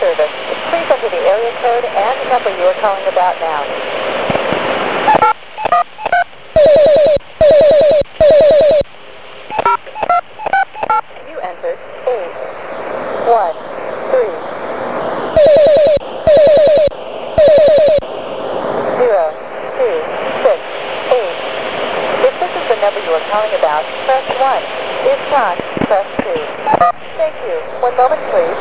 service. Please enter the area code and the number you are calling about now. You entered 8, If this is the number you are calling about, press 1. If not, press 2. Thank you. One moment, please.